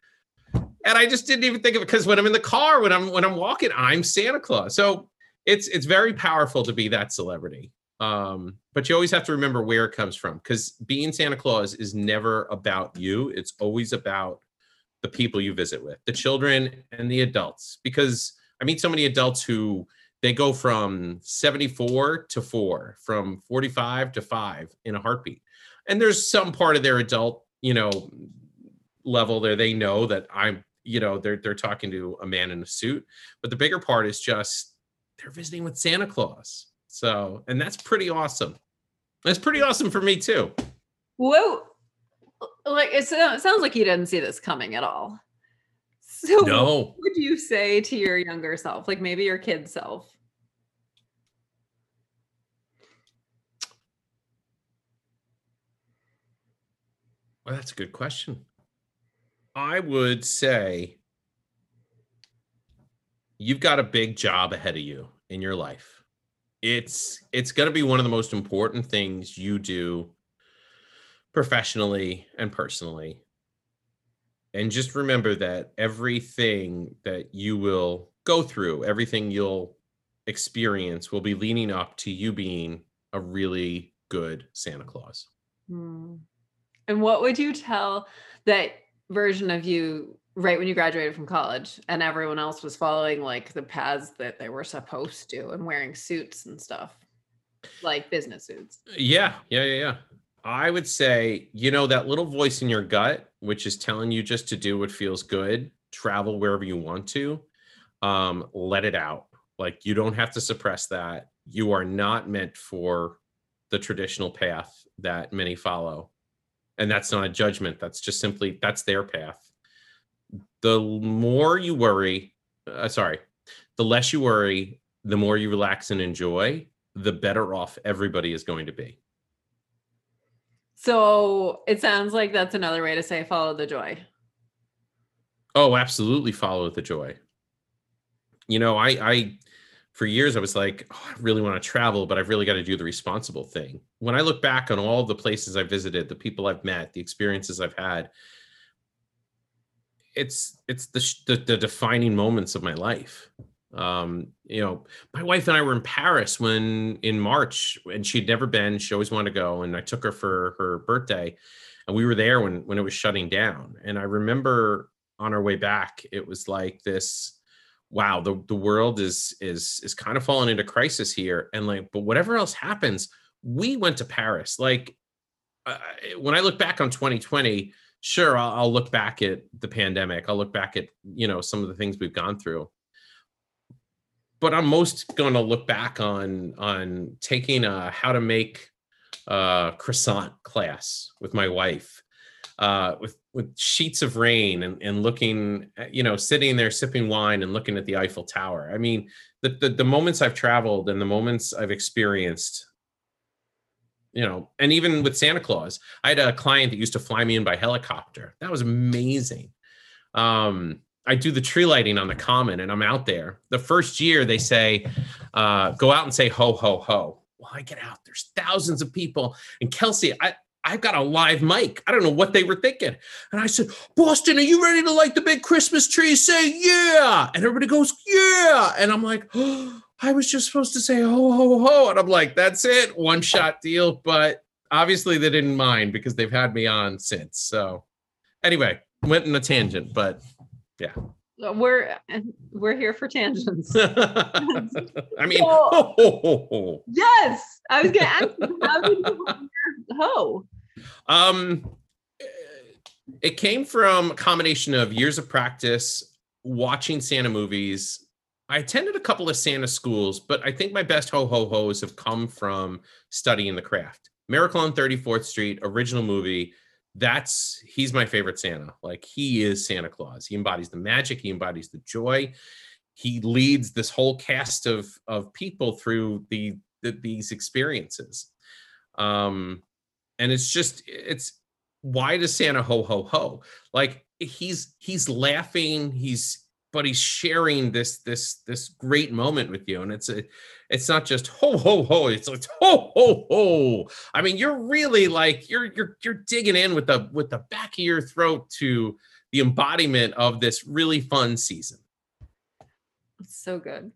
and I just didn't even think of it because when I'm in the car, when I'm when I'm walking, I'm Santa Claus. So it's it's very powerful to be that celebrity. Um, but you always have to remember where it comes from because being Santa Claus is never about you. It's always about the people you visit with, the children and the adults, because I meet so many adults who they go from 74 to 4 from 45 to 5 in a heartbeat and there's some part of their adult you know level there they know that i'm you know they're they're talking to a man in a suit but the bigger part is just they're visiting with santa claus. So and that's pretty awesome. That's pretty awesome for me too. Whoa like it sounds like you didn't see this coming at all. So no. what would you say to your younger self like maybe your kid self? Well, that's a good question. I would say you've got a big job ahead of you in your life. It's it's going to be one of the most important things you do professionally and personally. And just remember that everything that you will go through, everything you'll experience will be leaning up to you being a really good Santa Claus. Hmm. And what would you tell that version of you right when you graduated from college and everyone else was following like the paths that they were supposed to and wearing suits and stuff? Like business suits. Yeah, yeah, yeah, yeah. I would say, you know, that little voice in your gut, which is telling you just to do what feels good, travel wherever you want to, um, let it out. Like you don't have to suppress that. You are not meant for the traditional path that many follow and that's not a judgment that's just simply that's their path the more you worry uh, sorry the less you worry the more you relax and enjoy the better off everybody is going to be. So it sounds like that's another way to say follow the joy. Oh absolutely follow the joy. You know i i for years I was like, oh, I really want to travel, but I've really got to do the responsible thing. When I look back on all the places I've visited, the people I've met, the experiences I've had, it's it's the the, the defining moments of my life. Um, you know, my wife and I were in Paris when in March, and she'd never been. She always wanted to go, and I took her for her birthday, and we were there when when it was shutting down. And I remember on our way back, it was like this wow the, the world is is is kind of falling into crisis here and like but whatever else happens we went to paris like uh, when i look back on 2020 sure I'll, I'll look back at the pandemic i'll look back at you know some of the things we've gone through but i'm most going to look back on on taking a how to make a croissant class with my wife uh, with with sheets of rain and, and looking, you know, sitting there sipping wine and looking at the Eiffel Tower. I mean, the, the, the moments I've traveled and the moments I've experienced, you know, and even with Santa Claus, I had a client that used to fly me in by helicopter. That was amazing. Um, I do the tree lighting on the common and I'm out there. The first year they say, uh, go out and say ho, ho, ho. Well, I get out, there's thousands of people. And Kelsey, I, I've got a live mic. I don't know what they were thinking. And I said, Boston, are you ready to light the big Christmas tree? Say, yeah. And everybody goes, yeah. And I'm like, <gasps> oh, I was just supposed to say, ho, ho, ho. And I'm like, that's it. One shot deal. But obviously they didn't mind because they've had me on since. So anyway, went in a tangent, but yeah. We're we're here for tangents. <laughs> I mean, so, ho, ho, ho, yes, I was gonna ask you, how did you <laughs> ho? Um, it came from a combination of years of practice, watching Santa movies. I attended a couple of Santa schools, but I think my best ho ho hos have come from studying the craft. Miracle on 34th Street, original movie. That's he's my favorite Santa. Like he is Santa Claus. He embodies the magic, he embodies the joy. He leads this whole cast of of people through the, the these experiences. Um, and it's just it's why does Santa ho ho ho? Like he's he's laughing, he's but he's sharing this this this great moment with you and it's a it's not just ho ho ho it's like ho ho ho i mean you're really like you're you're you're digging in with the with the back of your throat to the embodiment of this really fun season so good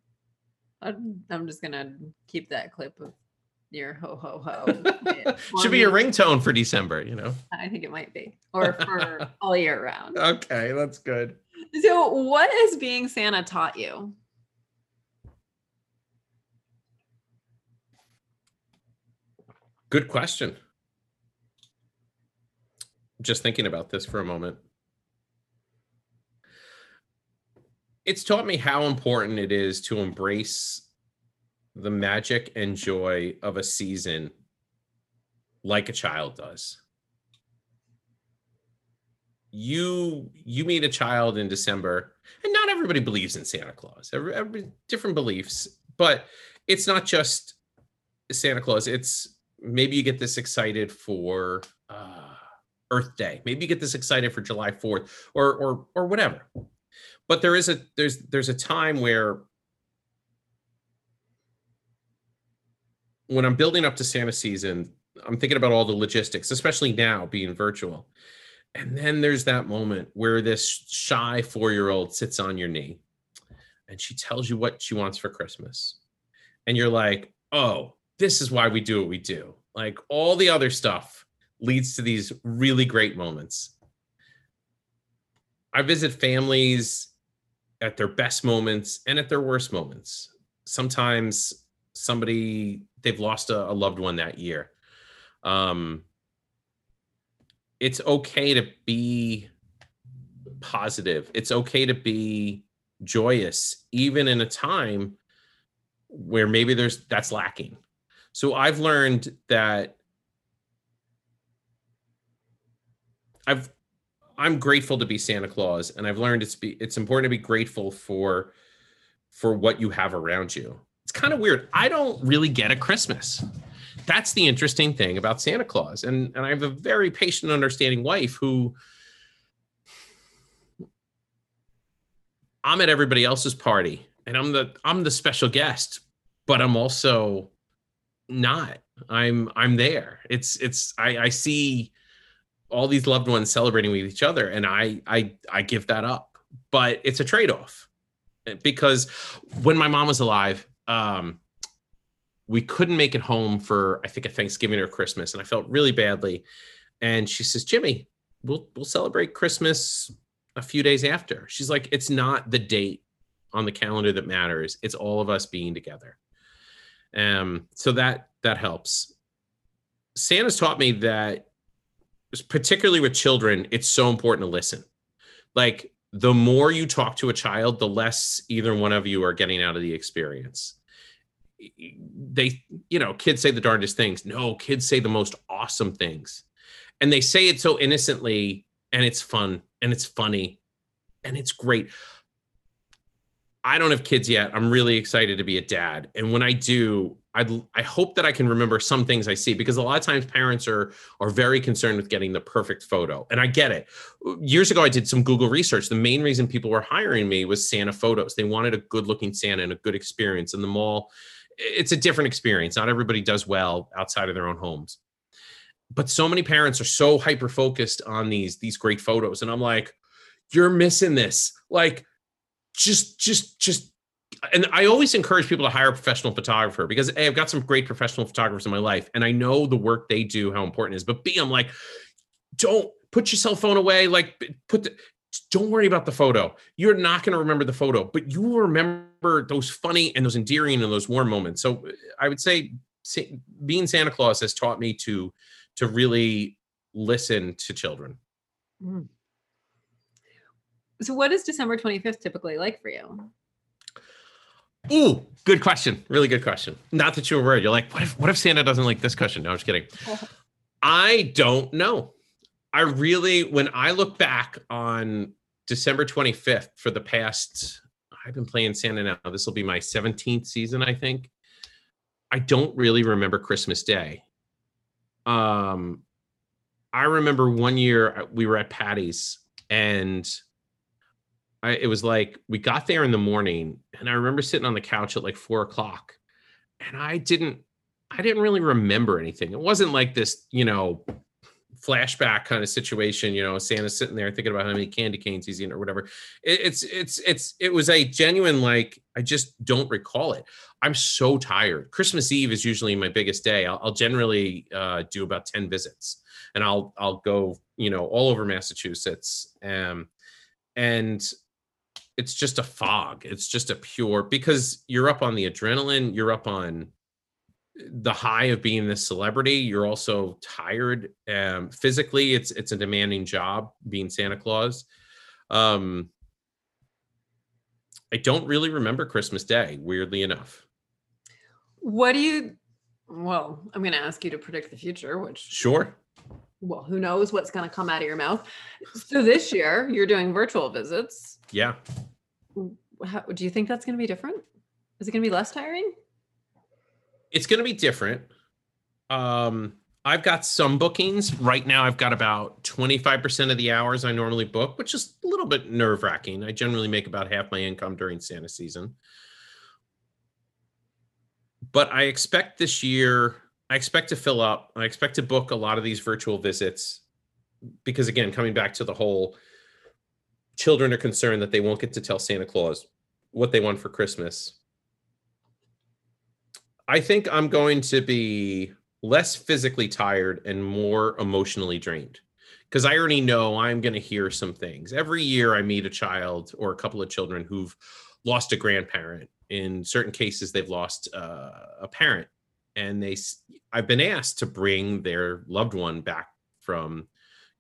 i'm, I'm just gonna keep that clip of your ho ho ho. <laughs> Should be your ringtone for December, you know. I think it might be, or for <laughs> all year round. Okay, that's good. So, what has being Santa taught you? Good question. Just thinking about this for a moment. It's taught me how important it is to embrace the magic and joy of a season like a child does. You you meet a child in December, and not everybody believes in Santa Claus. Every, every different beliefs, but it's not just Santa Claus. It's maybe you get this excited for uh, Earth Day. Maybe you get this excited for July 4th or or or whatever. But there is a there's there's a time where when I'm building up to Santa season, I'm thinking about all the logistics, especially now being virtual. And then there's that moment where this shy four year old sits on your knee and she tells you what she wants for Christmas. And you're like, oh, this is why we do what we do. Like all the other stuff leads to these really great moments. I visit families at their best moments and at their worst moments. Sometimes somebody they've lost a, a loved one that year. Um, it's okay to be positive. It's okay to be joyous, even in a time where maybe there's that's lacking. So I've learned that I've I'm grateful to be Santa Claus, and I've learned it's be it's important to be grateful for for what you have around you. It's kind of weird. I don't really get a Christmas. That's the interesting thing about Santa Claus, and and I have a very patient, understanding wife who I'm at everybody else's party, and I'm the I'm the special guest, but I'm also not. I'm I'm there. It's it's I I see all these loved ones celebrating with each other and I I I give that up. But it's a trade-off. Because when my mom was alive, um we couldn't make it home for I think a Thanksgiving or Christmas and I felt really badly. And she says, "Jimmy, we'll we'll celebrate Christmas a few days after." She's like, "It's not the date on the calendar that matters. It's all of us being together." Um, so that that helps. Santa's taught me that, particularly with children, it's so important to listen. Like the more you talk to a child, the less either one of you are getting out of the experience. They, you know, kids say the darndest things. No, kids say the most awesome things. And they say it so innocently, and it's fun and it's funny and it's great. I don't have kids yet. I'm really excited to be a dad. And when I do, I I hope that I can remember some things I see because a lot of times parents are are very concerned with getting the perfect photo. And I get it. Years ago I did some Google research. The main reason people were hiring me was Santa photos. They wanted a good-looking Santa and a good experience in the mall. It's a different experience. Not everybody does well outside of their own homes. But so many parents are so hyper focused on these these great photos and I'm like you're missing this. Like just just just and I always encourage people to hire a professional photographer because A, I've got some great professional photographers in my life and I know the work they do, how important it is. But B, I'm like, don't put your cell phone away. Like put the, don't worry about the photo. You're not going to remember the photo, but you will remember those funny and those endearing and those warm moments. So I would say being Santa Claus has taught me to to really listen to children. Mm. So, what is December 25th typically like for you? Ooh, good question. Really good question. Not that you were worried. You're like, what if what if Santa doesn't like this question? No, I'm just kidding. <laughs> I don't know. I really, when I look back on December 25th for the past, I've been playing Santa now. This will be my 17th season, I think. I don't really remember Christmas Day. Um, I remember one year uh, we were at Patty's and I, it was like we got there in the morning and I remember sitting on the couch at like four o'clock and I didn't, I didn't really remember anything. It wasn't like this, you know, flashback kind of situation, you know, Santa sitting there thinking about how many candy canes he's eating or whatever. It, it's, it's, it's, it was a genuine, like, I just don't recall it. I'm so tired. Christmas Eve is usually my biggest day. I'll, I'll generally uh, do about 10 visits and I'll, I'll go, you know, all over Massachusetts. Um, and it's just a fog. It's just a pure, because you're up on the adrenaline, you're up on the high of being this celebrity. You're also tired. Um, physically, it's, it's a demanding job being Santa Claus. Um, I don't really remember Christmas Day, weirdly enough. What do you? Well, I'm going to ask you to predict the future, which Sure. well, who knows what's going to come out of your mouth. So this year you're doing virtual visits. Yeah. How, do you think that's going to be different? Is it going to be less tiring? It's going to be different. Um, I've got some bookings right now. I've got about 25% of the hours I normally book, which is a little bit nerve wracking. I generally make about half my income during Santa season. But I expect this year, I expect to fill up. I expect to book a lot of these virtual visits because, again, coming back to the whole children are concerned that they won't get to tell Santa Claus what they want for Christmas. I think I'm going to be less physically tired and more emotionally drained because I already know I'm going to hear some things. Every year I meet a child or a couple of children who've lost a grandparent. In certain cases, they've lost uh, a parent, and they I've been asked to bring their loved one back from,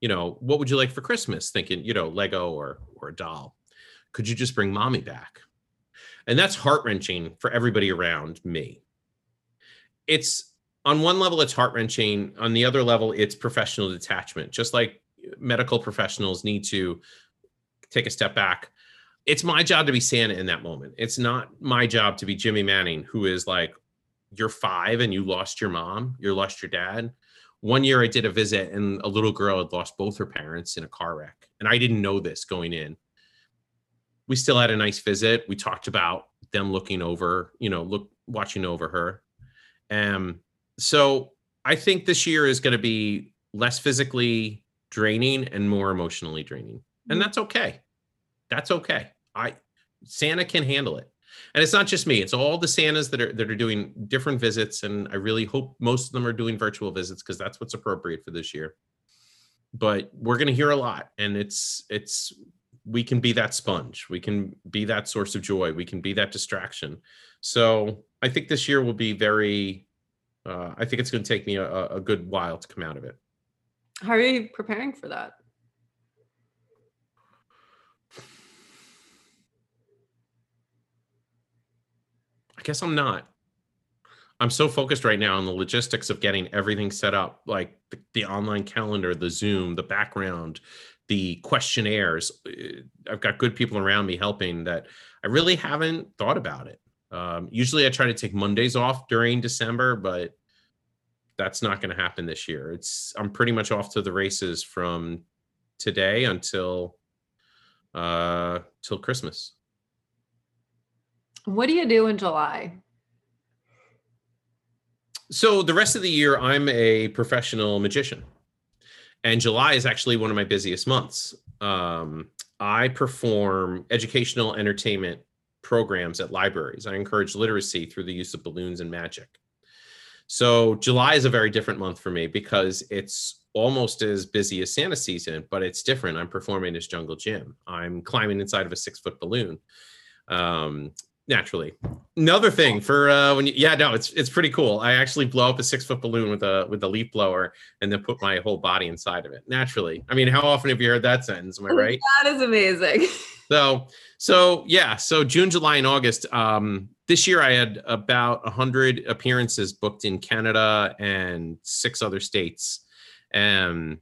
you know, what would you like for Christmas? Thinking, you know, Lego or or a doll. Could you just bring mommy back? And that's heart wrenching for everybody around me. It's on one level it's heart wrenching on the other level it's professional detachment just like medical professionals need to take a step back. It's my job to be santa in that moment. It's not my job to be jimmy manning who is like you're five and you lost your mom you lost your dad. One year i did a visit and a little girl had lost both her parents in a car wreck and i didn't know this going in. We still had a nice visit. We talked about them looking over you know look watching over her um so I think this year is going to be less physically draining and more emotionally draining. And mm. that's okay. That's okay. I Santa can handle it. And it's not just me, it's all the Santas that are that are doing different visits and I really hope most of them are doing virtual visits because that's what's appropriate for this year. But we're going to hear a lot and it's it's we can be that sponge. We can be that source of joy. We can be that distraction. So, I think this year will be very uh, I think it's going to take me a, a good while to come out of it. How are you preparing for that? I guess I'm not. I'm so focused right now on the logistics of getting everything set up, like the, the, online calendar, the Zoom, the background, the questionnaires. Uh, I've got good people around me helping that I really haven't thought about it. Um, usually I try to take Mondays off during December, but that's not going to happen this year. It's I'm pretty much off to the races from today until uh till Christmas. What do you do in July? So the rest of the year I'm a professional magician. And July is actually one of my busiest months. Um, I perform educational entertainment programs at libraries. I encourage literacy through the use of balloons and magic. So July is a very different month for me because it's almost as busy as Santa season, but it's different. I'm performing as Jungle Jim. I'm climbing inside of a six foot balloon. Um, naturally. Another thing for uh, when you, yeah, no, it's it's pretty cool. I actually blow up a six foot balloon with a with a leaf blower and then put my whole body inside of it. Naturally. I mean, how often have you heard that sentence? Am I right? That is amazing. <laughs> So so yeah, so June, July, and August. Um, this year I had about 100 appearances booked in Canada and six other states. And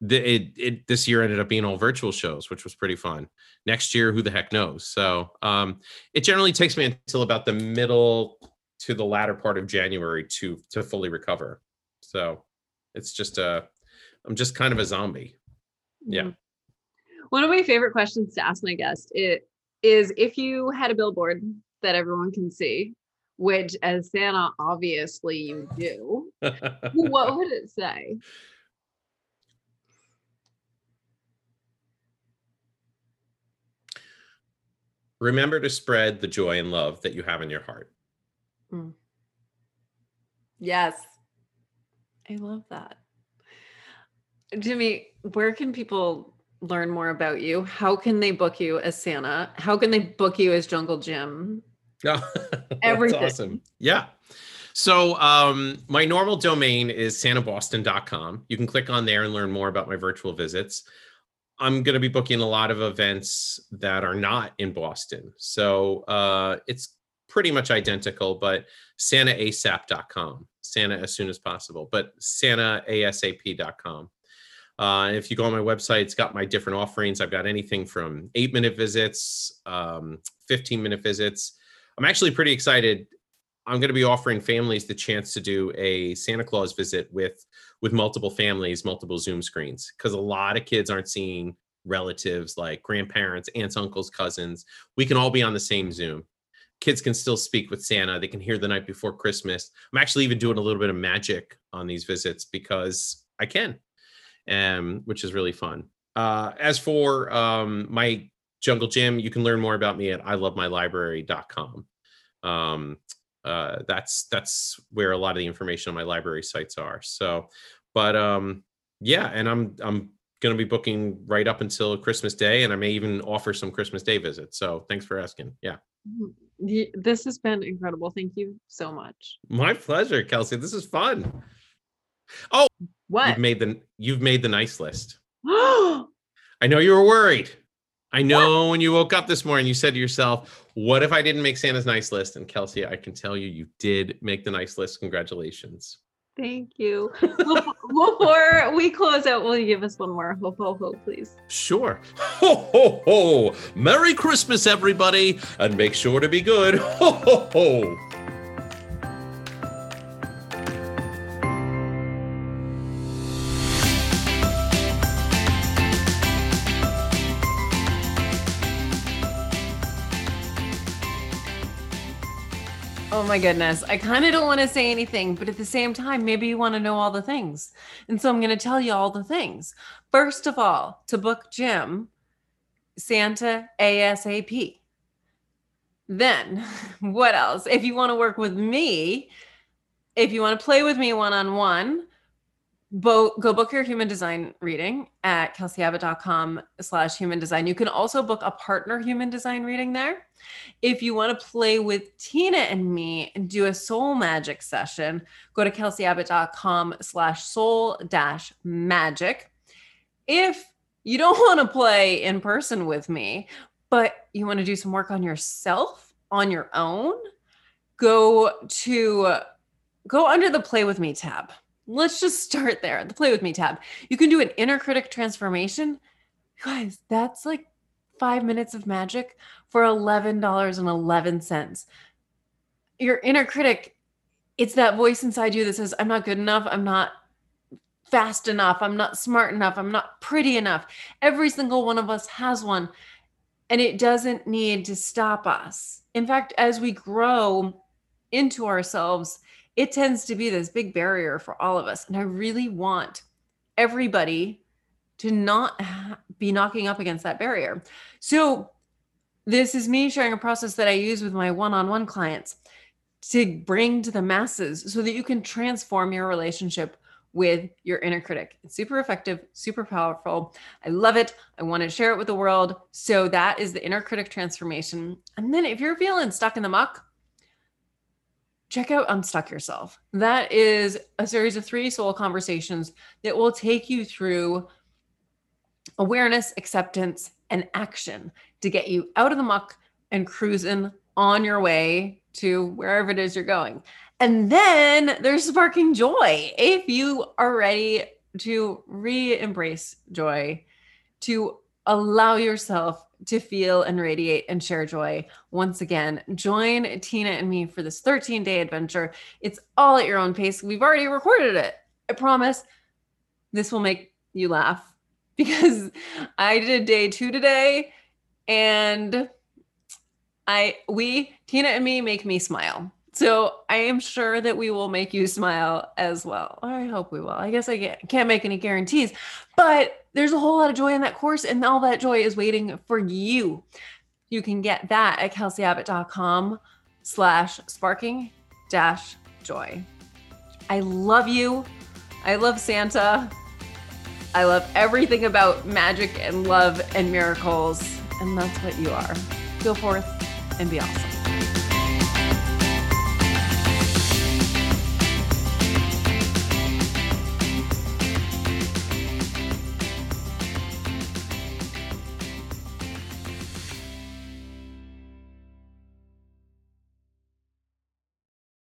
the, it, it this year ended up being all virtual shows, which was pretty fun. Next year, who the heck knows? So um, it generally takes me until about the middle to the latter part of January to to fully recover. So it's just a I'm just kind of a zombie. Yeah. Mm-hmm. One of my favorite questions to ask my guest it is if you had a billboard that everyone can see, which as Santa, obviously you do, <laughs> what would it say? Remember to spread the joy and love that you have in your heart. Mm. Yes. I love that. Jimmy, where can people learn more about you? How can they book you as Santa? How can they book you as Jungle Jim? <laughs> Oh, Everything. awesome. Yeah. So um, my normal domain is santaboston.com. You can click on there and learn more about my virtual visits. I'm going to be booking a lot of events that are not in Boston. So uh, it's pretty much identical, but santaasap.com, Santa as soon as possible, but santaasap.com. Uh, if you go on my website, it's got my different offerings. I've got anything from eight minute visits, um, 15 minute visits. I'm actually pretty excited. I'm going to be offering families the chance to do a Santa Claus visit with with multiple families, multiple Zoom screens, because a lot of kids aren't seeing relatives like grandparents, aunts, uncles, cousins. We can all be on the same Zoom. Kids can still speak with Santa. They can hear the night before Christmas. I'm actually even doing a little bit of magic on these visits because I can, um, which is really fun. Uh, as for um, my Jungle Jim, you can learn more about me at ilovemylibrary.com. Um, uh, that's that's where a lot of the information on my library sites are. So, but um, yeah, and I'm I'm going to be booking right up until Christmas Day, and I may even offer some Christmas Day visits. So, thanks for asking. Yeah, this has been incredible. Thank you so much. my pleasure, Kelsey. This is fun. Oh, What? you've made the you've made the nice list. <gasps> I know you were worried. I know when you woke up this morning, you said to yourself, What if I didn't make Santa's nice list? And Kelsey, I can tell you, you did make the nice list. Congratulations. Thank you. Before <laughs> we close out, will you give us one more ho ho ho, please? Sure. <laughs> Ho, ho, ho. Merry Christmas, everybody. And make sure to be good. <laughs> Ho, ho, ho. My goodness. I kind of don't want to say anything, but at the same time, maybe you want to know all the things. And so I'm going to tell you all the things. First of all, to book Jim, Santa ASAP. Then, <laughs> what else? If you want to work with me, if you want to play with me one on one, Bo- go book your human design reading at kelseyabbott.com slash human design. You can also book a partner human design reading there. If you want to play with Tina and me and do a soul magic session, go to kelseyabbott.com slash soul dash magic. If you don't want to play in person with me, but you want to do some work on yourself on your own, go to go under the play with me tab. Let's just start there. The play with me tab. You can do an inner critic transformation. Guys, that's like five minutes of magic for $11.11. Your inner critic, it's that voice inside you that says, I'm not good enough. I'm not fast enough. I'm not smart enough. I'm not pretty enough. Every single one of us has one. And it doesn't need to stop us. In fact, as we grow into ourselves, it tends to be this big barrier for all of us. And I really want everybody to not be knocking up against that barrier. So, this is me sharing a process that I use with my one on one clients to bring to the masses so that you can transform your relationship with your inner critic. It's super effective, super powerful. I love it. I want to share it with the world. So, that is the inner critic transformation. And then, if you're feeling stuck in the muck, check out Unstuck Yourself. That is a series of three soul conversations that will take you through awareness, acceptance, and action to get you out of the muck and cruising on your way to wherever it is you're going. And then there's sparking joy. If you are ready to re embrace joy, to allow yourself to feel and radiate and share joy once again, join Tina and me for this 13 day adventure. It's all at your own pace. We've already recorded it. I promise this will make you laugh <laughs> because I did day two today and I, we, Tina and me make me smile. So I am sure that we will make you smile as well. I hope we will. I guess I can't, can't make any guarantees, but there's a whole lot of joy in that course, and all that joy is waiting for you. You can get that at kelseyabbott.com slash sparking. dash joy. I love you. I love Santa. I love everything about magic and love and miracles. And that's what you are. Go forth and be awesome.